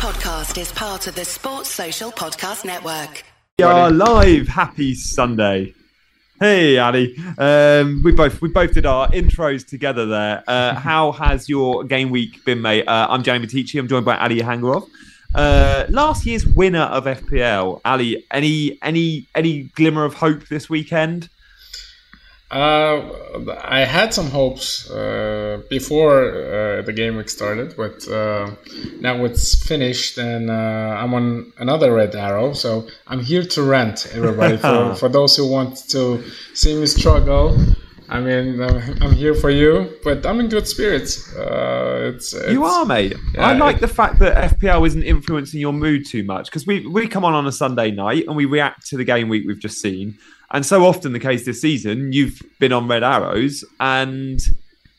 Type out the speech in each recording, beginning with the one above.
podcast is part of the Sports Social Podcast Network. We are live. Happy Sunday. Hey Ali, um, we both we both did our intros together there. Uh, how has your game week been, mate? Uh, I'm Gianni Buttice. I'm joined by Ali Hangarov. Uh, last year's winner of FPL, Ali. Any any any glimmer of hope this weekend? Uh, I had some hopes uh, before uh, the game week started, but uh, now it's finished and uh, I'm on another red arrow. So I'm here to rant, everybody. for, for those who want to see me struggle, I mean, I'm here for you, but I'm in good spirits. Uh, it's, it's, you are, mate. Yeah, I like it, the fact that FPL isn't influencing your mood too much because we we come on on a Sunday night and we react to the game week we've just seen, and so often the case this season, you've been on red arrows, and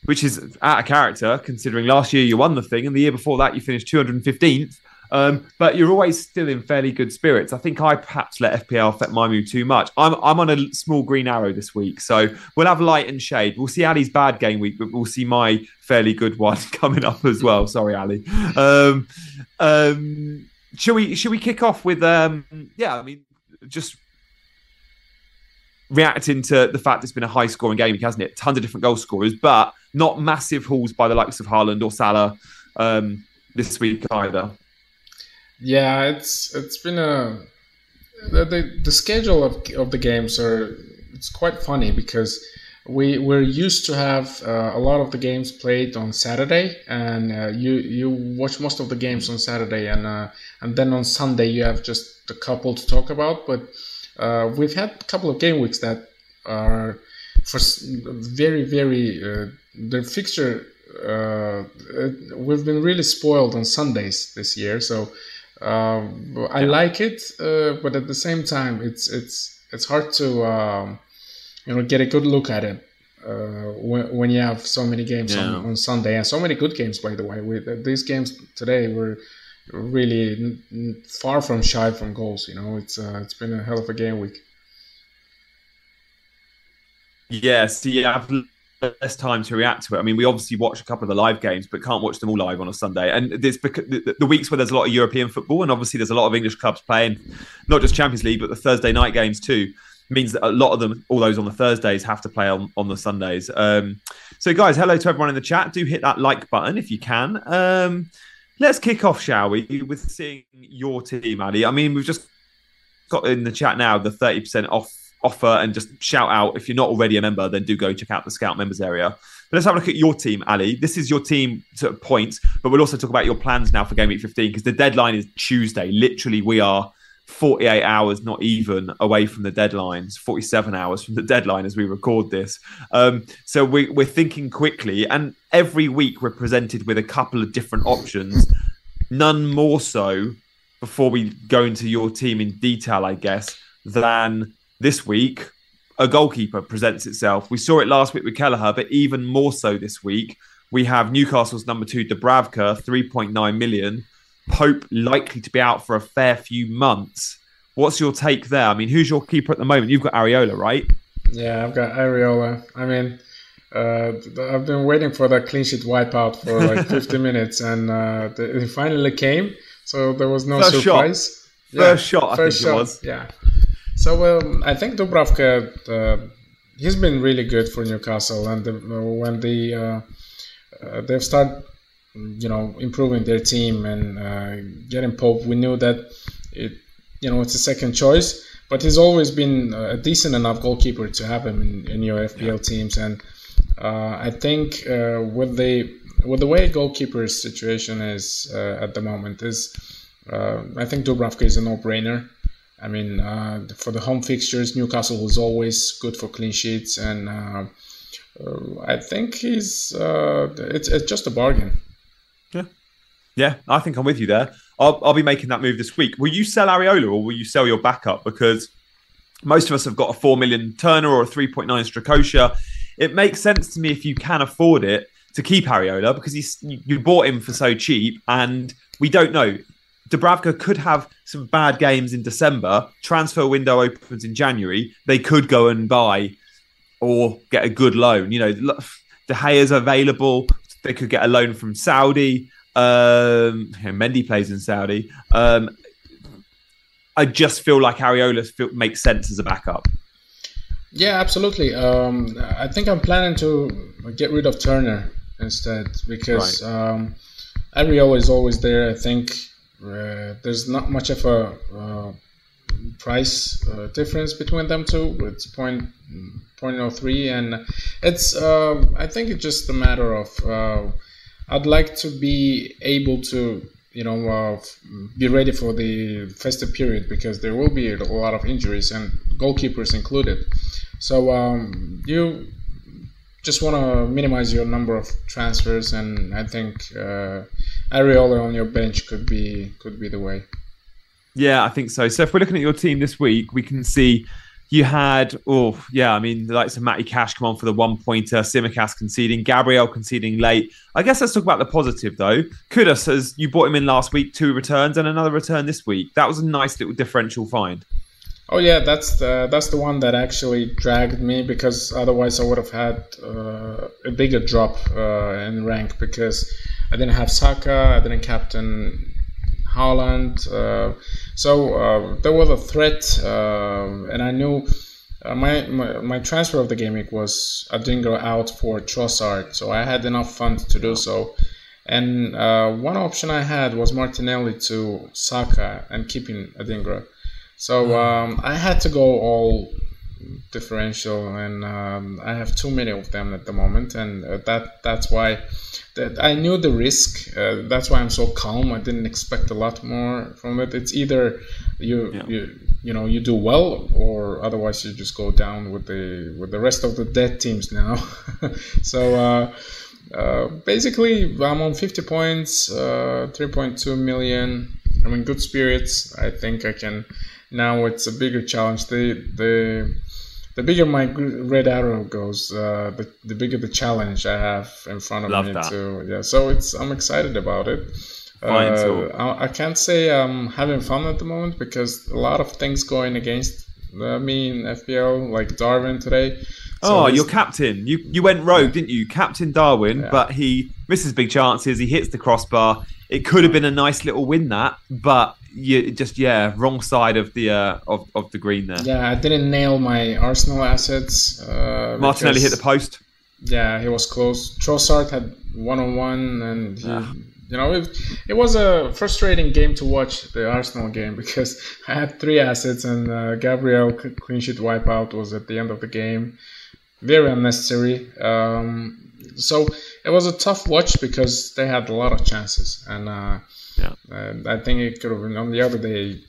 which is out of character considering last year you won the thing, and the year before that you finished 215th. Um, but you're always still in fairly good spirits. I think I perhaps let FPL affect my mood too much. I'm, I'm on a small green arrow this week, so we'll have light and shade. We'll see Ali's bad game week, but we'll see my fairly good one coming up as well. Sorry, Ali. Um, um, should we should we kick off with um, yeah? I mean, just reacting to the fact it's been a high scoring game, hasn't it? Tons of different goal scorers, but not massive hauls by the likes of Haaland or Salah um, this week either. Yeah, it's it's been a the, the, the schedule of, of the games are it's quite funny because we we're used to have uh, a lot of the games played on Saturday, and uh, you you watch most of the games on Saturday, and uh, and then on Sunday you have just a couple to talk about. But uh, we've had a couple of game weeks that are for very very uh, the fixture. Uh, we've been really spoiled on Sundays this year, so um, I like it, uh, but at the same time, it's it's it's hard to um, you know get a good look at it uh, when, when you have so many games yeah. on, on Sunday and so many good games. By the way, uh, these games today were really far from shy from goals. You know, it's uh, it's been a hell of a game week. Yes, yeah, I've less time to react to it. I mean, we obviously watch a couple of the live games, but can't watch them all live on a Sunday. And there's the, the weeks where there's a lot of European football, and obviously there's a lot of English clubs playing, not just Champions League, but the Thursday night games too. Means that a lot of them, all those on the Thursdays, have to play on, on the Sundays. Um, so, guys, hello to everyone in the chat. Do hit that like button if you can. Um, let's kick off, shall we, with seeing your team, Ali. I mean, we've just got in the chat now the 30% off offer and just shout out if you're not already a member, then do go check out the Scout members area. But let's have a look at your team, Ali. This is your team to points, but we'll also talk about your plans now for game week 15 because the deadline is Tuesday. Literally, we are 48 hours, not even away from the deadlines, 47 hours from the deadline as we record this. Um, so we, we're thinking quickly, and every week we're presented with a couple of different options, none more so before we go into your team in detail, I guess, than this week, a goalkeeper presents itself. We saw it last week with Kelleher, but even more so this week, we have Newcastle's number two, Dubravka, 3.9 million. Pope likely to be out for a fair few months. What's your take there? I mean, who's your keeper at the moment? You've got Areola, right? Yeah, I've got Areola. I mean, uh, I've been waiting for that clean sheet wipeout for like 50 minutes, and uh, it finally came. So there was no First surprise. Shot. Yeah, First shot, I First think shot. it was. Yeah. So um, I think Dubravka, uh, he's been really good for Newcastle, and the, when the uh, uh, they've started, you know, improving their team and uh, getting Pope, we knew that it, you know, it's a second choice. But he's always been a decent enough goalkeeper to have him in, in your FPL teams, and uh, I think uh, with the with the way goalkeeper's situation is at the moment is, I think Dubravka is a no-brainer. I mean, uh, for the home fixtures, Newcastle was always good for clean sheets, and uh, uh, I think he's uh, it's, it's just a bargain. Yeah, yeah, I think I'm with you there. I'll, I'll be making that move this week. Will you sell Areola or will you sell your backup? Because most of us have got a four million Turner or a three point nine Strakosha. It makes sense to me if you can afford it to keep Areola because he's you bought him for so cheap, and we don't know Dubravka could have some bad games in December. Transfer window opens in January. They could go and buy or get a good loan. You know, De Gea's available. They could get a loan from Saudi. Um, Mendy plays in Saudi. Um, I just feel like Areola feel, makes sense as a backup. Yeah, absolutely. Um, I think I'm planning to get rid of Turner instead because right. um, Areola is always there. I think uh, there's not much of a uh, price uh, difference between them two. It's point point oh three, and it's uh, I think it's just a matter of uh, I'd like to be able to you know uh, be ready for the festive period because there will be a lot of injuries and goalkeepers included. So um, you just want to minimize your number of transfers, and I think uh, Areola on your bench could be could be the way. Yeah, I think so. So if we're looking at your team this week, we can see you had, oh, yeah, I mean, the likes of Matty Cash come on for the one pointer, Tsimikas conceding, Gabriel conceding late. I guess let's talk about the positive, though. Kudos, as you brought him in last week, two returns and another return this week. That was a nice little differential find. Oh yeah, that's the that's the one that actually dragged me because otherwise I would have had uh, a bigger drop uh, in rank because I didn't have Saka, I didn't captain Haaland. Uh, so uh, there was a threat, uh, and I knew uh, my, my, my transfer of the game week was Adingra out for Trossard, so I had enough funds to do so. And uh, one option I had was Martinelli to Saka and keeping Adingra. So hmm. um, I had to go all differential, and um, I have too many of them at the moment, and uh, that that's why that I knew the risk. Uh, that's why I'm so calm. I didn't expect a lot more from it. It's either you yeah. you you know you do well, or otherwise you just go down with the with the rest of the dead teams now. so. Uh, uh, basically, I'm on 50 points, uh, 3.2 million. I'm in good spirits. I think I can. Now it's a bigger challenge. The the the bigger my red arrow goes, uh, the, the bigger the challenge I have in front of Love me. That. Too. Yeah, so it's I'm excited about it. Uh, I, I, can't say I'm having fun at the moment because a lot of things going against uh, me in FPL, like Darwin today. So oh, your captain! You you went rogue, yeah. didn't you? Captain Darwin, yeah. but he misses big chances. He hits the crossbar. It could have been a nice little win that, but you just yeah wrong side of the uh, of of the green there. Yeah, I didn't nail my Arsenal assets. Uh, Martinelli because, hit the post. Yeah, he was close. Trossard had one on one, and he, yeah. you know it, it was a frustrating game to watch the Arsenal game because I had three assets and uh, Gabriel clean sheet wipeout was at the end of the game. Very unnecessary. Um, so it was a tough watch because they had a lot of chances and uh, yeah. And I think it could have been on the other day.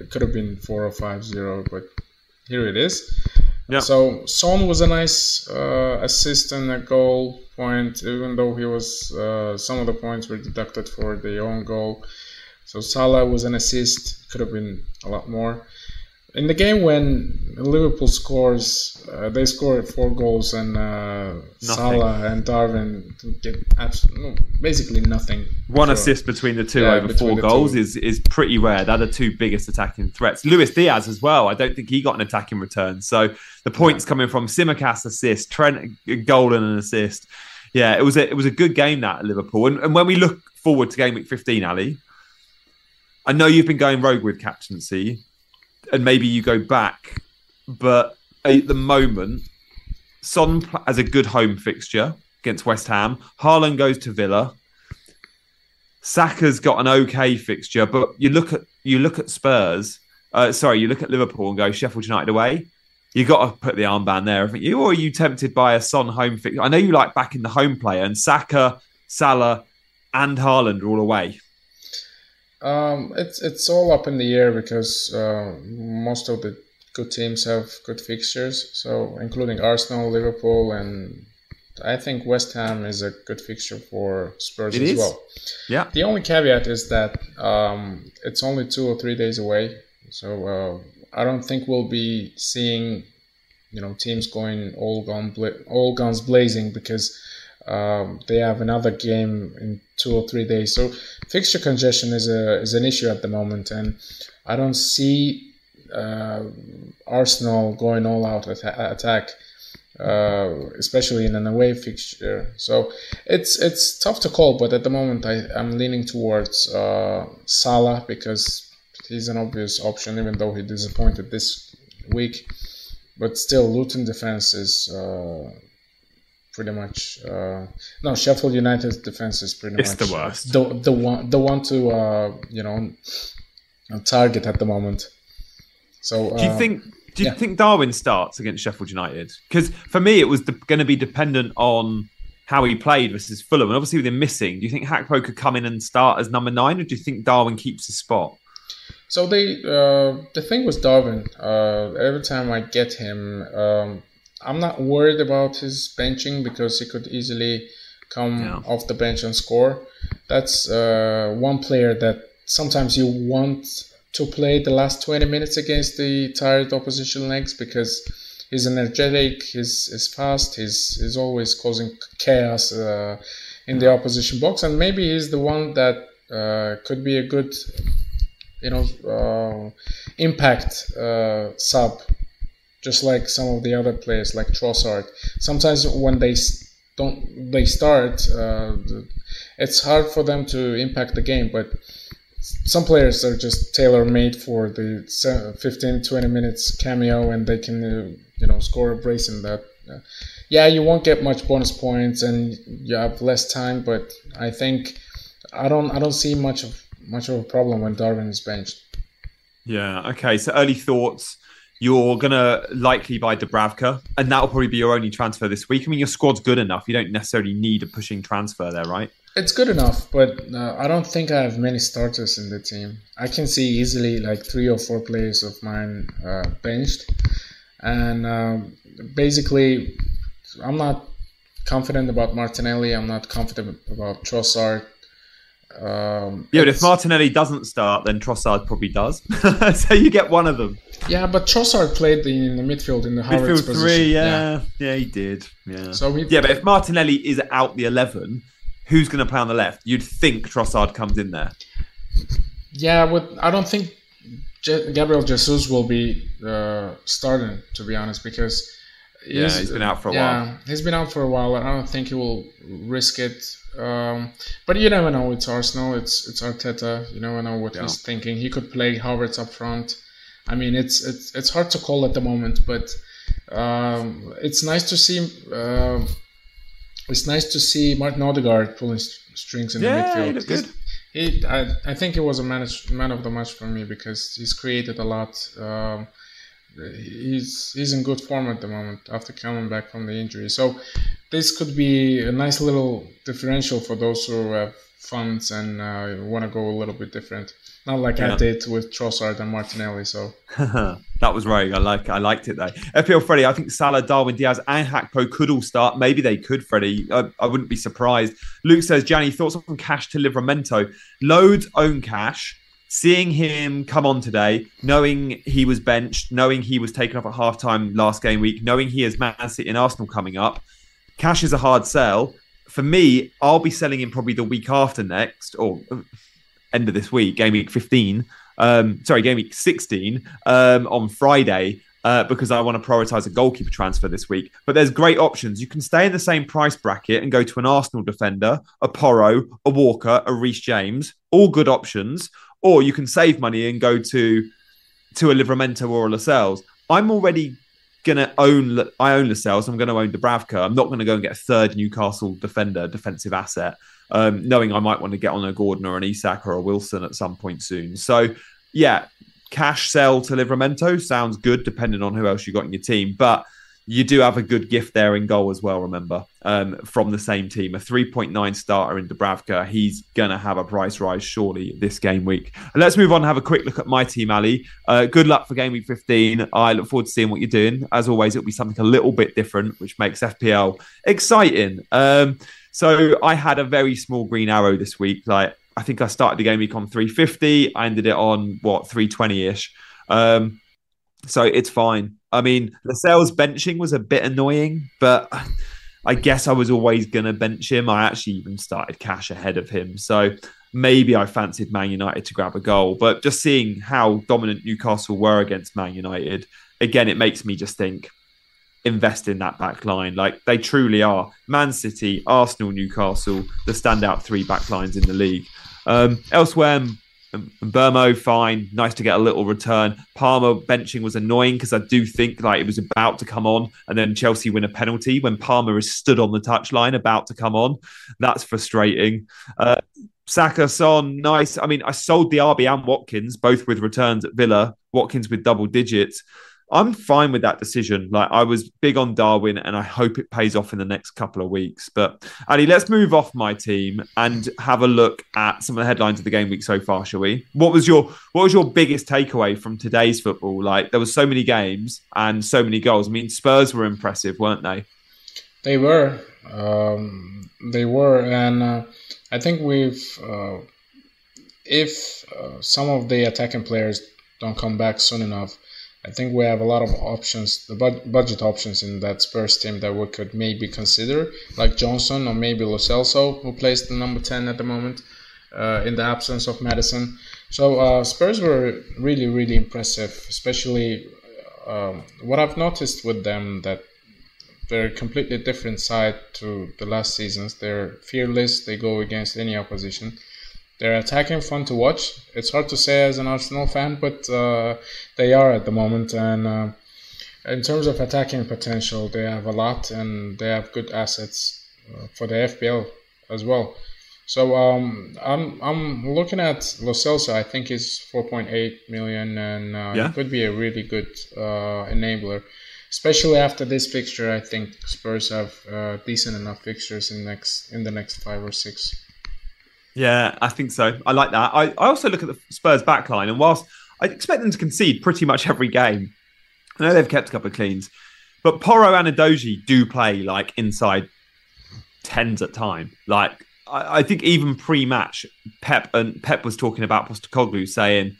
It could have been four or five zero, but here it is. Yeah. So Son was a nice uh, assist and a goal point, even though he was uh, some of the points were deducted for the own goal. So Salah was an assist. Could have been a lot more in the game when Liverpool scores, uh, they score four goals and uh, Salah and Darwin get absolutely, basically nothing. One assist between the two yeah, over four goals two. is is pretty rare. They're the two biggest attacking threats. Luis Diaz as well. I don't think he got an attacking return. So the points yeah. coming from Tsimikas assist, Trent goal and an assist. Yeah, it was a it was a good game that at Liverpool. And, and when we look forward to game week fifteen, Ali, I know you've been going rogue with captaincy and maybe you go back. But at the moment, Son has a good home fixture against West Ham. Haaland goes to Villa. Saka's got an okay fixture, but you look at you look at Spurs. Uh, sorry, you look at Liverpool and go Sheffield United away. You got to put the armband there, haven't you? Or are you tempted by a Son home fixture? I know you like backing the home player, and Saka, Salah, and Haaland are all away. Um, it's it's all up in the air because uh, most of the good teams have good fixtures. So including Arsenal, Liverpool, and I think West Ham is a good fixture for Spurs it as is. well. Yeah. The only caveat is that um, it's only two or three days away, so uh, I don't think we'll be seeing, you know, teams going all gun bla- all guns blazing because um, they have another game in two or three days. So fixture congestion is a is an issue at the moment, and I don't see uh, Arsenal going all out at- attack. uh, especially in an away fixture. So it's it's tough to call, but at the moment I, I'm leaning towards uh, Salah because he's an obvious option, even though he disappointed this week. But still, Luton defense is uh, pretty much uh, no Sheffield United's defense is pretty it's much the worst. The the one the one to uh, you know target at the moment. So do you uh, think do you yeah. think Darwin starts against Sheffield United? Because for me, it was going to be dependent on how he played versus Fulham, and obviously with him missing, do you think Gakpo could come in and start as number nine, or do you think Darwin keeps his spot? So they uh, the thing was Darwin, uh, every time I get him, um, I'm not worried about his benching because he could easily come Yeah. off the bench and score. That's uh, one player that sometimes you want to play the last 20 minutes against the tired opposition legs because he's energetic, he's, he's fast, he's, he's always causing chaos uh, in the opposition box, and maybe he's the one that uh, could be a good, you know, uh, impact uh, sub, just like some of the other players like Trossard. Sometimes when they don't they start, uh, it's hard for them to impact the game, but some players are just tailor made for the se- 15 20 minutes cameo and they can uh, you know score a brace in that yeah you won't get much bonus points and you have less time but i think i don't i don't see much of much of a problem when darwin is benched Yeah. Okay. So early thoughts. You're gonna likely buy Dubravka, and that'll probably be your only transfer this week. I mean, your squad's good enough. You don't necessarily need a pushing transfer there, right? it's good enough but uh, i don't think i have many starters in the team i can see easily like three or four players of mine uh, benched and um, basically i'm not confident about martinelli i'm not confident about trossard um, Yeah, but if Martinelli doesn't start, then Trossard probably does. so you get one of them. yeah but trossard played in the midfield in the Havertz Midfield position. three, yeah. yeah, he did. Yeah. so he, yeah, but if Martinelli is out the eleven, who's going to play on the left? You'd think Trossard comes in there. Yeah, but I don't think Gabriel Jesus will be uh, starting, to be honest, because Yeah, he's been out for a yeah, while. he's been out for a while, I don't think he will risk it. Um, but you never know. It's Arsenal. It's it's Arteta. You never know what Yeah. he's thinking. He could play Havertz up front. I mean, it's it's it's hard to call at the moment, but um, it's nice to see. um it's nice to see Martin Odegaard pulling s- strings in Yeah, the midfield. He's- good. he, I, I think he was a man, man of the match for me because he's created a lot. Um, he's he's in good form at the moment after coming back from the injury. So this could be a nice little differential for those who have funds and uh, want to go a little bit different. Not like Yeah. I did with Trossard and Martinelli. So that was right. I like I liked it though. FPL Freddie, I think Salah, Darwin, Diaz, and Gakpo could all start. Maybe they could, Freddie. I, I wouldn't be surprised. Luke says, Gianni, thoughts on cash to Livramento? Loads own cash. Seeing him come on today, knowing he was benched, knowing he was taken off at halftime last game week, knowing he has Man City and Arsenal coming up, cash is a hard sell. For me, I'll be selling him probably the week after next, or uh, end of this week, game week 15. Um, sorry, game week 16 um, on Friday uh, because I want to prioritize a goalkeeper transfer this week. But there's great options. You can stay in the same price bracket and go to an Arsenal defender, a Porro, a Walker, a Reece James, all good options. Or you can save money and go to to a Livramento or a Lascelles. I'm already gonna own. I own Lascelles. I'm going to own Dubravka. I'm not going to go and get a third Newcastle defender, defensive asset, um, knowing I might want to get on a Gordon or an Isak or a Wilson at some point soon. So yeah, cash sell to Livramento sounds good, depending on who else you got in your team. But you do have a good gift there in goal as well. Remember, um, from the same team, a 3.9 starter in Dubravka. He's gonna have a price rise surely this game week. And let's move on and have a quick look at my team, Ali. Uh, good luck for game week 15. I look forward to seeing what you're doing. As always, it'll be something a little bit different, which makes FPL exciting. Um, so I had a very small green arrow this week. Like I think I started the game week on 350. I ended it on what 320 ish. Um, so it's fine. I mean, Lascelles benching was a bit annoying, but I guess I was always going to bench him. I actually even started cash ahead of him. So maybe I fancied Man United to grab a goal. But just seeing how dominant Newcastle were against Man United, again, it makes me just think invest in that back line. Like they truly are. Man City, Arsenal, Newcastle, the standout three back lines in the league. Um, elsewhere, Mbeumo, fine. Nice to get a little return. Palmer benching was annoying because I do think like it was about to come on, and then Chelsea win a penalty when Palmer is stood on the touchline about to come on. That's frustrating. Uh, Saka, Son, nice. I mean, I sold Diaby and Watkins both with returns at Villa. Watkins with double digits. I'm fine with that decision. Like I was big on Darwin, and I hope it pays off in the next couple of weeks. But Ali, let's move off my team and have a look at some of the headlines of the game week so far, shall we? What was your what was your biggest takeaway from today's football? Like there was so many games and so many goals. I mean, Spurs were impressive, weren't they? They were. Um, they were, and uh, I think we've. Uh, if uh, some of the attacking players don't come back soon enough I think we have a lot of options, the budget options in that Spurs team that we could maybe consider, like Johnson or maybe Lo Celso, who plays the number 10 at the moment uh, in the absence of Maddison. So uh, Spurs were really, really impressive, especially um, what I've noticed with them that they're a completely different side to the last seasons. They're fearless, they go against any opposition. They're attacking, fun to watch. It's hard to say as an Arsenal fan, but uh, they are at the moment. And uh, in terms of attacking potential, they have a lot, and they have good assets uh, for the FPL as well. So um, I'm I'm looking at Lo Celso. I think is 4.8 million, and uh, yeah. could be a really good uh, enabler, especially after this fixture. I think Spurs have uh, decent enough fixtures in next in the next five or six. Yeah, I think so. I like that. I, I also look at the Spurs backline, and whilst I expect them to concede pretty much every game, I know they've kept a couple of cleans, but Porro and Udogie do play like inside tens at time. Like I, I think even pre-match, Pep and Pep was talking about Postecoglou saying.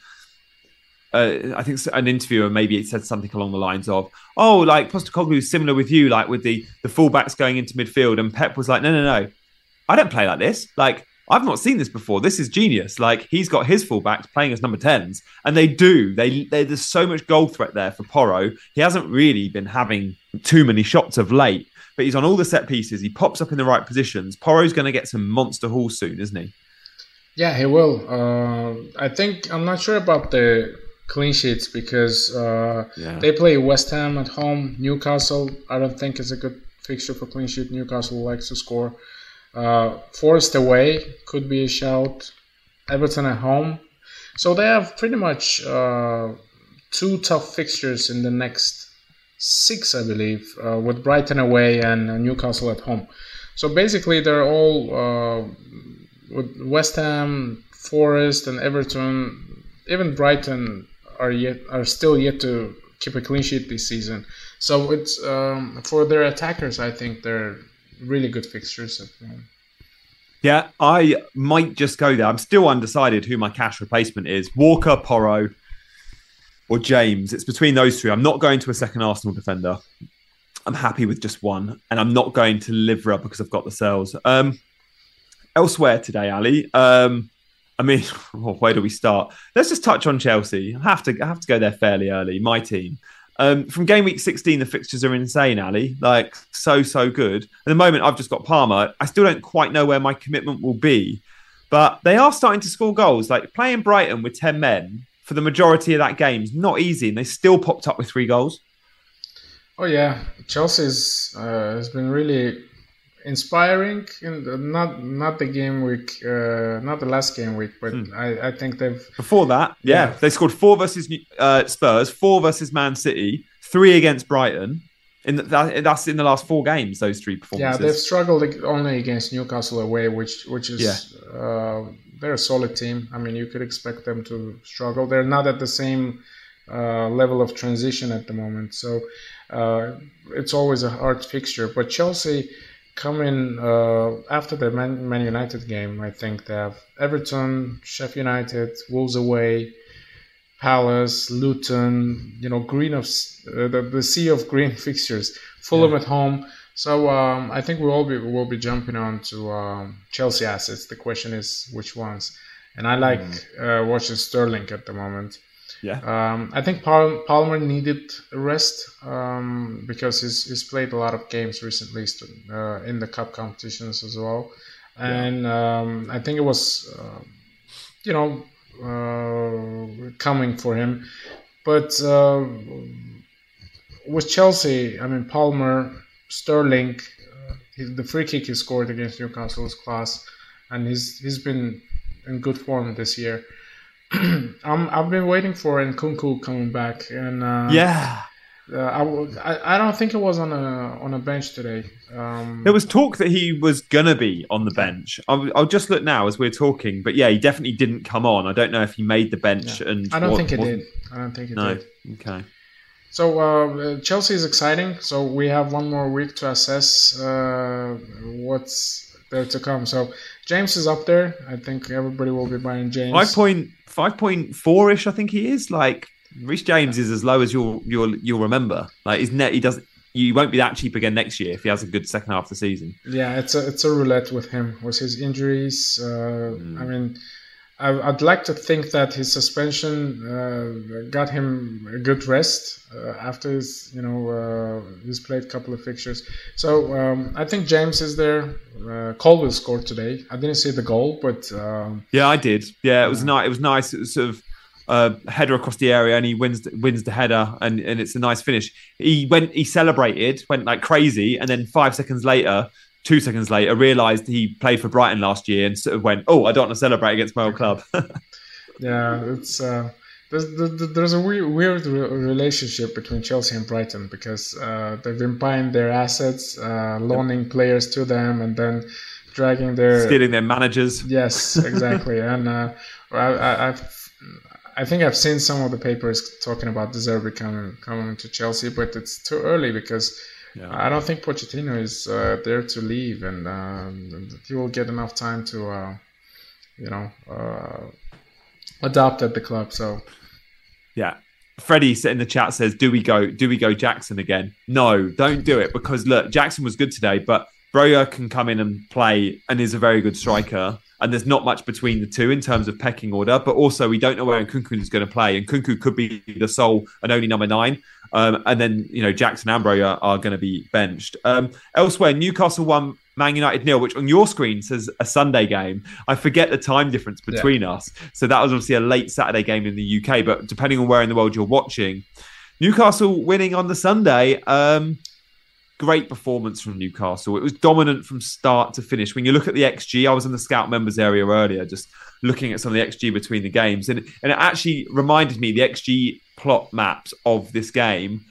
Uh, I think an interviewer maybe it said something along the lines of, "Oh, like Postecoglou is similar with you, like with the the fullbacks going into midfield." And Pep was like, "No, no, no, I don't play like this. Like I've not seen this before. This is genius. Like he's got his fullbacks playing as number tens, and they do. They, they there's so much goal threat there for Porro. He hasn't really been having too many shots of late, but he's on all the set pieces. He pops up in the right positions. Porro's going to get some monster hauls soon, isn't he? Yeah, he will. Uh, I think I'm not sure about the clean sheets because uh, yeah. they play West Ham at home. Newcastle, I don't think is a good fixture for clean sheet. Newcastle likes to score. Uh, Forest away could be a shout. Everton at home. So they have pretty much uh, two tough fixtures in the next six, I believe, uh, with Brighton away and Newcastle at home. So basically, they're all uh, with West Ham, Forest, and Everton. Even Brighton are yet are still yet to keep a clean sheet this season. So it's um, for their attackers. I think they're really good fixtures at. Yeah, I might just go there. I'm still undecided who my cash replacement is Walker, Porro, or James. It's between those three. I'm not going to a second Arsenal defender. I'm happy with just one, and I'm not going to Livra because I've got Lascelles. Um, elsewhere today, Ali. Um, I mean, where do we start? Let's just touch on Chelsea. I have to I have to go there fairly early. My team. Um, from game week 16, the fixtures are insane, Ali. Like, so, so good. At the moment, I've just got Palmer. I still don't quite know where my commitment will be, but they are starting to score goals. Like, playing Brighton with 10 men for the majority of that game is not easy, and they still popped up with three goals. Oh, yeah. Chelsea's uh, has been really inspiring. In not not the game week, uh, not the last game week, but hmm. I, I think they've before that. Yeah, yeah. they scored four versus uh, Spurs, four versus Man City, three against Brighton. In the, that, that's in the last four games. Those three performances. Yeah, they've struggled only against Newcastle away, which which is yeah. uh, they're a solid team. I mean, you could expect them to struggle. They're not at the same uh, level of transition at the moment, so uh, it's always a hard fixture. But Chelsea coming uh, after the Man, Man, United game, I think they have Everton, Sheffield United, Wolves away, Palace, Luton, you know, green of uh, the, the sea of green fixtures, Fulham yeah. at home. So um, I think we will be will be jumping on to um, Chelsea assets. The question is which ones, and I like mm. uh, watching Sterling at the moment. Yeah. Um, I think Palmer needed rest um, because he's, he's played a lot of games recently uh, in the cup competitions as well, and um, I think it was, uh, you know, uh, coming for him, but uh, with Chelsea, I mean Palmer, Sterling, uh, the free kick he scored against Newcastle was class, and he's he's been in good form this year. I'm, I've been waiting for Nkunku coming back, and uh, yeah, uh, I, I, I don't think it was on a on a bench today. Um, there was talk that he was gonna be on the bench. I'll, I'll, just look now as we're talking, but yeah, he definitely didn't come on. I don't know if he made the bench, yeah. and I don't think it did. I don't think it no. did. Okay. So uh, Chelsea is exciting. So we have one more week to assess uh, what's there to come. So James is up there. I think everybody will be buying James. Five point five point four ish. I think he is. Like Reece James is as low as you'll you'll you'll remember. Like his net, he doesn't. You won't be that cheap again next year if he has a good second half of the season. Yeah, it's a it's a roulette with him with his injuries. Uh, mm. I mean, I, would like to think that his suspension uh, got him a good rest uh, after his, you know, uh, he's played a couple of fixtures. So um, I think James is there. Uh, Colwill scored today. I didn't see the goal, but um, yeah, I did. Yeah, it was nice. It was nice. It was sort of uh, header across the area, and he wins wins the header, and, and it's a nice finish. He went, he celebrated, went like crazy, and then five seconds later two seconds later realised he played for Brighton last year and sort of went, "Oh, I don't want to celebrate against my old club." yeah, it's uh, there's there's a weird, weird relationship between Chelsea and Brighton because uh, they've been buying their assets, uh, loaning players to them, and then dragging their stealing their managers. Yes, exactly, and uh, I, I've. I think I've seen some of the papers talking about De Zerbi coming coming to Chelsea, but it's too early because yeah. I don't think Pochettino is uh, there to leave, and um, he will get enough time to, uh, you know, uh, adapt at the club. So, yeah. Freddie in the chat says, "Do we go? Do we go Jackson again? No, don't do it because look, Jackson was good today, but Broja can come in and play and is a very good striker and there's not much between the two in terms of pecking order. But also, we don't know where Nkunku is going to play, and Nkunku could be the sole and only number nine. Um, and then you know Jackson Ambro are, are going to be benched. Um, elsewhere, Newcastle won. Man United nil, which on your screen says a Sunday game. I forget the time difference between yeah. us. So that was obviously a late Saturday game in the UK. But depending on where in the world you're watching, Newcastle winning on the Sunday. Um, great performance from Newcastle. It was dominant from start to finish. When you look at the XG, I was in the scout members area earlier, just looking at some of the XG between the games, and and it actually reminded me the XG plot maps of this game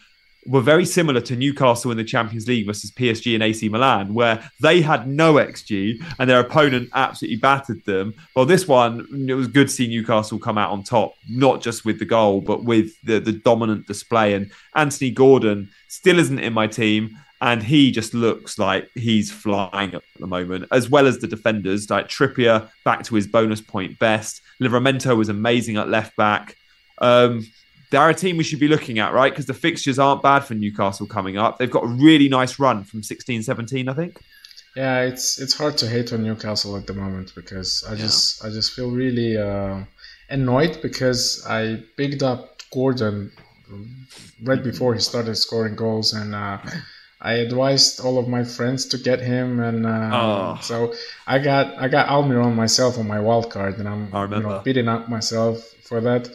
were very similar to Newcastle in the Champions League versus PSG and AC Milan, where they had no XG and their opponent absolutely battered them. Well, this one, it was good to see Newcastle come out on top, not just with the goal, but with the, the dominant display. And Anthony Gordon still isn't in my team and he just looks like he's flying at the moment, as well as the defenders like Trippier back to his bonus point best. Livramento was amazing at left back. Um, they're a team we should be looking at, right? Because the fixtures aren't bad for Newcastle coming up. They've got a really nice run from 16 17, I think. Yeah, it's it's hard to hate on Newcastle at the moment because I just yeah. I just feel really uh, annoyed because I picked up Gordon right before he started scoring goals and uh, I advised all of my friends to get him, and uh, oh. so I got I got Almiron myself on my wild card, and I'm you know, beating up myself for that.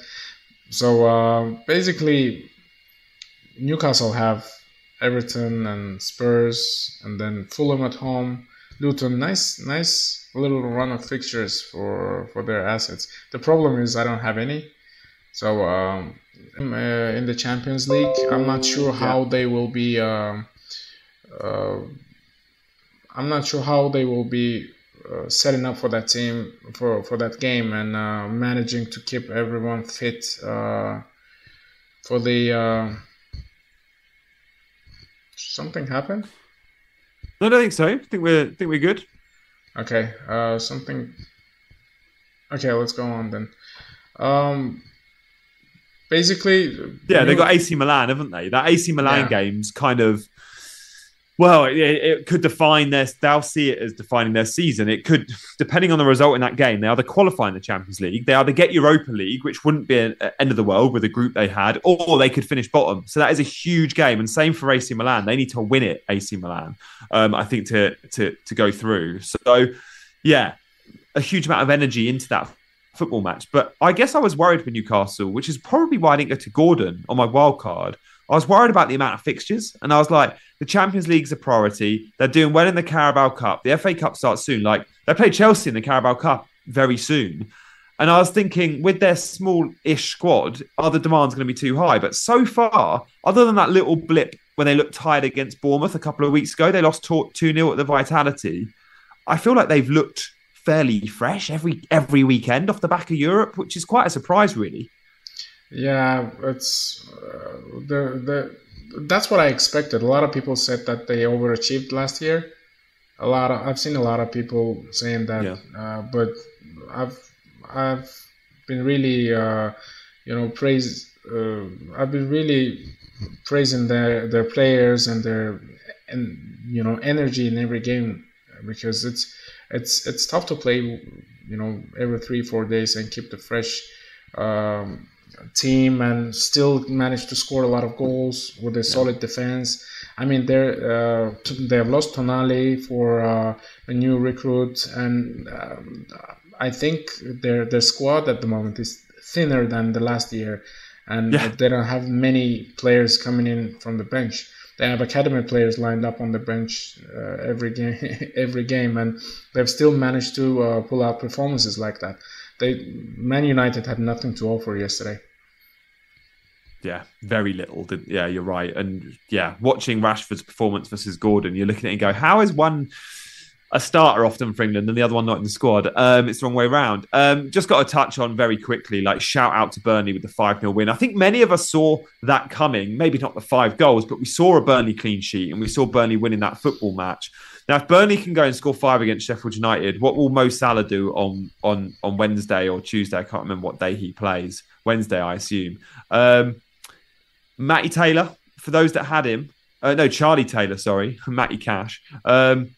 So uh, basically, Newcastle have Everton and Spurs, and then Fulham at home. Luton, nice, nice little run of fixtures for for their assets. The problem is I don't have any, so um, uh, in the Champions League, I'm not sure how they will be. Um, uh, I'm not sure how they will be uh, setting up for that team for for that game and uh, managing to keep everyone fit uh, for the. Uh, something happened. No, I don't think so. I think we're I think we're good. Okay. Uh, something. Okay, let's go on then. Um, basically, yeah, they got AC Milan, haven't they? That AC Milan yeah. game's kind of Well, it, it, could define their. They'll see it as defining their season. It could, depending on the result in that game, they either qualify in the Champions League, they either get Europa League, which wouldn't be an end of the world with the group they had, or they could finish bottom. So that is a huge game, and same for AC Milan. They need to win it, AC Milan. Um, I think to to to go through. So, yeah, a huge amount of energy into that football match. But I guess I was worried for Newcastle, which is probably why I didn't go to Gordon on my wild card. I was worried about the amount of fixtures, and I was like, the Champions League's a priority. They're doing well in the Carabao Cup. The FA Cup starts soon. Like they play Chelsea in the Carabao Cup very soon. And I was thinking, with their small-ish squad, are the demands going to be too high? But so far, other than that little blip when they looked tired against Bournemouth a couple of weeks ago, they lost 2 0 at the Vitality. I feel like they've looked fairly fresh every every weekend off the back of Europe, which is quite a surprise, really. Yeah, it's uh, the the that's what I expected. A lot of people said that they overachieved last year. A lot of I've seen a lot of people saying that, yeah. uh, but I've I've been really uh, you know praise uh, I've been really praising their their players and their and you know energy in every game because it's it's it's tough to play you know every three four days and keep the fresh um, team and still manage to score a lot of goals with a solid defense. I mean, they're uh, they have lost Tonali for uh, a new recruit, and um, I think their their squad at the moment is thinner than the last year, and yeah. they don't have many players coming in from the bench. They have academy players lined up on the bench uh, every game, every game, and they've still managed to uh, pull out performances like that. They Man United had nothing to offer yesterday yeah, very little. Yeah, you're right. And yeah, watching Rashford's performance versus Gordon, you're looking at it and go, how is one a starter often for England and the other one not in the squad? Um, it's the wrong way around. Um, just got to touch on very quickly, like shout out to Burnley with the 5 0 win. I think many of us saw that coming, maybe not the five goals, but we saw a Burnley clean sheet and we saw Burnley winning that football match. Now, if Burnley can go and score five against Sheffield United, what will Mo Salah do on on on Wednesday or Tuesday? I can't remember what day he plays. Wednesday, I assume. Um, Matty Taylor, for those that had him, uh, no, Charlie Taylor, sorry, Matty Cash. Um,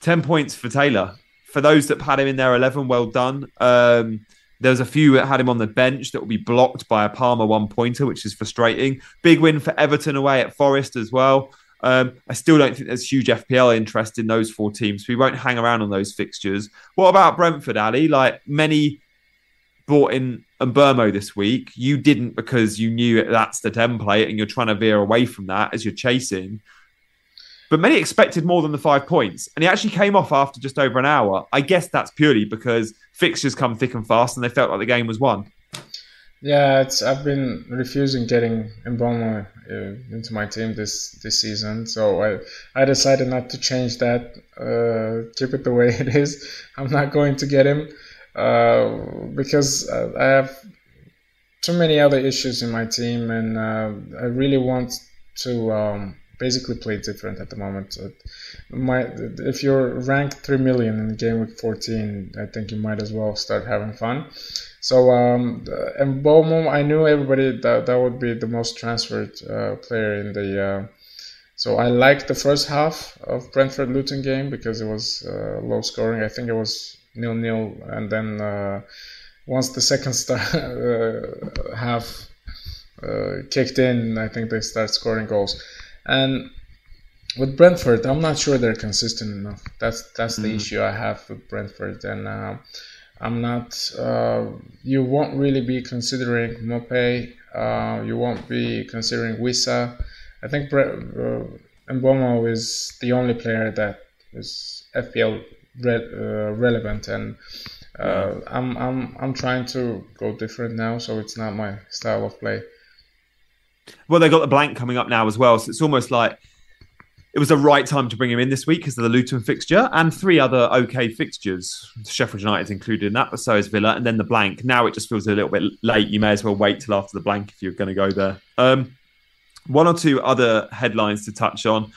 10 points for Taylor. For those that had him in their 11, well done. Um, there's a few that had him on the bench that will be blocked by a Palmer one pointer, which is frustrating. Big win for Everton away at Forest as well. Um, I still don't think there's huge FPL interest in those four teams. We won't hang around on those fixtures. What about Brentford, Ali? Like many brought in Mbeumo this week. You didn't because you knew that's the template and you're trying to veer away from that as you're chasing. But many expected more than the five points, and he actually came off after just over an hour. I guess that's purely because fixtures come thick and fast, and they felt like the game was won. Yeah, it's I've been refusing getting Mbeumo uh, into my team this this season, so I I decided not to change that. Uh, keep it the way it is. I'm not going to get him. Uh, because I have too many other issues in my team, and uh, I really want to um, basically play different at the moment. my if you're ranked three million in game week 14, I think you might as well start having fun. So um, and Mbeumo, I knew everybody that that would be the most transferred uh, player in the. Uh, so I liked the first half of Brentford Luton game because it was uh, low scoring. I think it was nil nil, and then uh, once the second start uh, half uh, kicked in, I think they start scoring goals. And with Brentford, I'm not sure they're consistent enough. That's that's the mm-hmm. issue I have with Brentford, and uh, I'm not. Uh, you won't really be considering Maupay. Uh, you won't be considering Wissa. I think Bre- uh, Mbeumo is the only player that is FPL re- uh, relevant and uh, I'm I'm I'm trying to go different now, so it's not my style of play. Well, they got the blank coming up now as well, so it's almost like it was the right time to bring him in this week because of the Luton fixture and three other okay fixtures. Sheffield United's included in that, but so is Villa, and then the blank. Now it just feels a little bit late. You may as well wait till after the blank if you're going to go there. Um, one or two other headlines to touch on.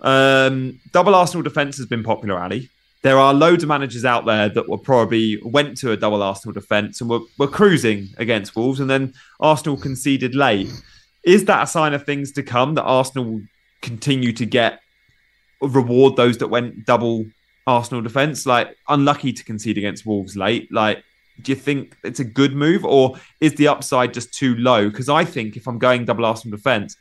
Um, double Arsenal defence has been popular, Ali there are loads of managers out there that were probably went to a double Arsenal defence and were, were cruising against Wolves, and then Arsenal conceded late. Is that a sign of things to come that Arsenal continue to get reward those that went double Arsenal defense? Like unlucky to concede against Wolves late. Like, do you think it's a good move, or is the upside just too low? Because I think if I'm going double Arsenal defense,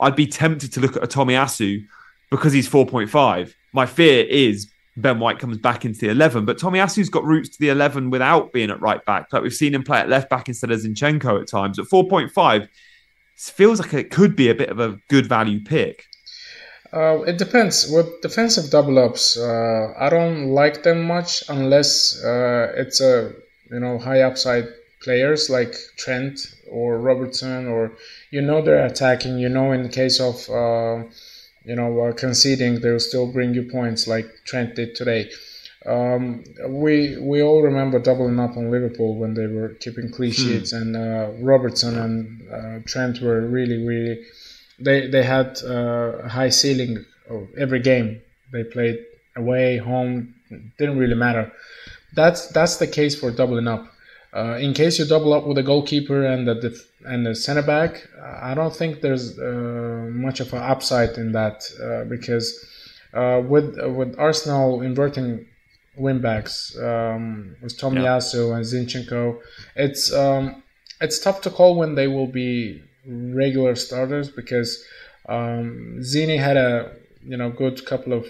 I'd be tempted to look at a Tomiyasu because he's 4.5. My fear is Ben White comes back into the 11, but Tomiyasu's got routes to the 11 without being at right back. Like we've seen him play at left back instead of Zinchenko at times. At 4.5, feels like it could be a bit of a good value pick. Uh, it depends. With defensive double ups, uh, I don't like them much unless uh, it's a you know high upside players like Trent or Robertson, or you know they're attacking. You know in case of uh, you know uh, conceding, they'll still bring you points like Trent did today. Um, we we all remember doubling up on Liverpool when they were keeping clean hmm. sheets, and uh, Robertson and Trent were really really they they had uh, a high ceiling of every game they played away, home, didn't really matter. That's that's the case for doubling up. Uh, in case you double up with a goalkeeper and the def- and the center back, I don't think there's uh, much of an upside in that uh, because uh, with with Arsenal inverting wingbacks um, with Tomiyasu yeah. and Zinchenko, it's um, it's tough to call when they will be regular starters because um, Zini had a you know good couple of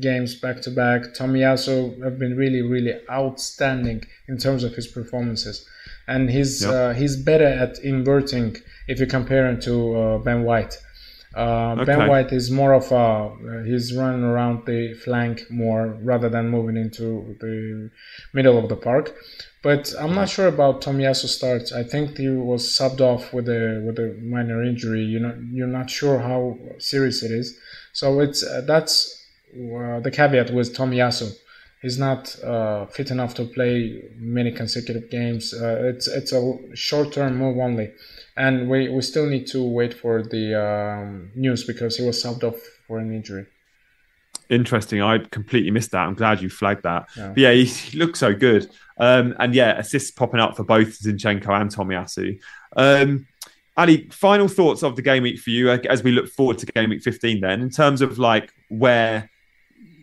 games back to back. Tomiyasu have been really really outstanding in terms of his performances, and he's yep. uh, he's better at inverting if you compare him to uh, Ben White. Uh, okay. Ben White is more of a he's running around the flank more rather than moving into the middle of the park. But I'm not sure about Tomiyasu starts. I think he was subbed off with a with a minor injury. You're not you're not sure how serious it is. So it's uh, that's uh, the caveat with Tomiyasu. He's not uh, fit enough to play many consecutive games. Uh, it's it's a short term move only, and we, we still need to wait for the um, news because he was subbed off for an injury interesting. I completely missed that. I'm glad you flagged that. Yeah, but yeah he, he, looks so good. Um, and yeah, assists popping up for both Zinchenko and Tomiyasu. Um, Ali, final thoughts of the game week for you as we look forward to game week 15 then, in terms of like where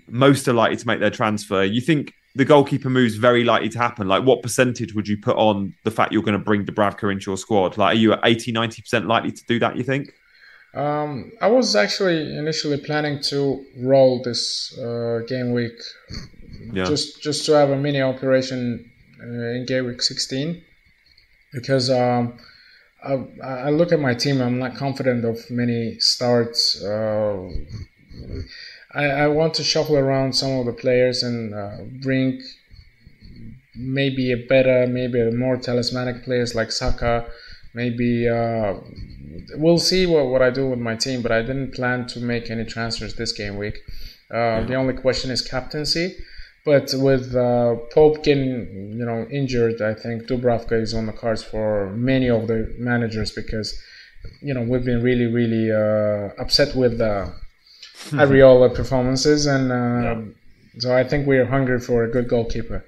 most are likely to make their transfer. You think the goalkeeper moves very likely to happen? Like, what percentage would you put on the fact you're going to bring Dubravka into your squad? Like, are you at 80, 90% likely to do that, you think? Um, I was actually initially planning to roll this uh, game week, yeah. just just to have a mini operation uh, in game week 16, because um, I, I, look at my team. I'm not confident of many starts. Uh, I, I, want to shuffle around some of the players and uh, bring maybe a better, maybe a more talismanic players like Saka, maybe uh, we'll see what, what I do with my team, but I didn't plan to make any transfers this game week. Uh, yeah. The only question is captaincy. But with uh, Pope getting you know injured, I think Dubravka is on the cards for many of the managers because you know we've been really really uh, upset with uh, Areola performances, and uh, yeah. so I think we're hungry for a good goalkeeper.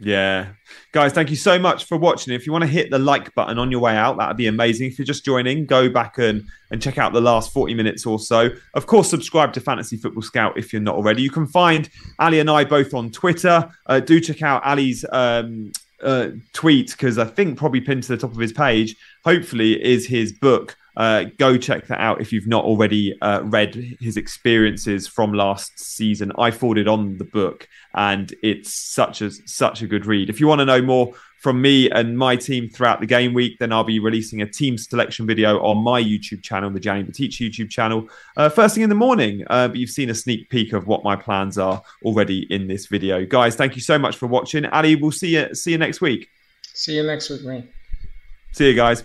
Yeah. Guys, thank you so much for watching. If you want to hit the like button on your way out, that'd be amazing. If you're just joining, go back and, and check out the last 40 minutes or so. Of course, subscribe to Fantasy Football Scout if you're not already. You can find Ali and I both on Twitter. Uh, do check out Ali's um, uh, tweet because I think probably pinned to the top of his page, hopefully, is his book uh, go check that out if you've not already uh, read his experiences from last season. I forwarded on the book, and it's such a such a good read. If you want to know more from me and my team throughout the game week, then I'll be releasing a team selection video on my YouTube channel, the Gianni Buttice YouTube channel, uh, first thing in the morning. Uh, but you've seen a sneak peek of what my plans are already in this video, guys. Thank you so much for watching. Ali, we'll see you see you next week. See you next week, mate. See you guys.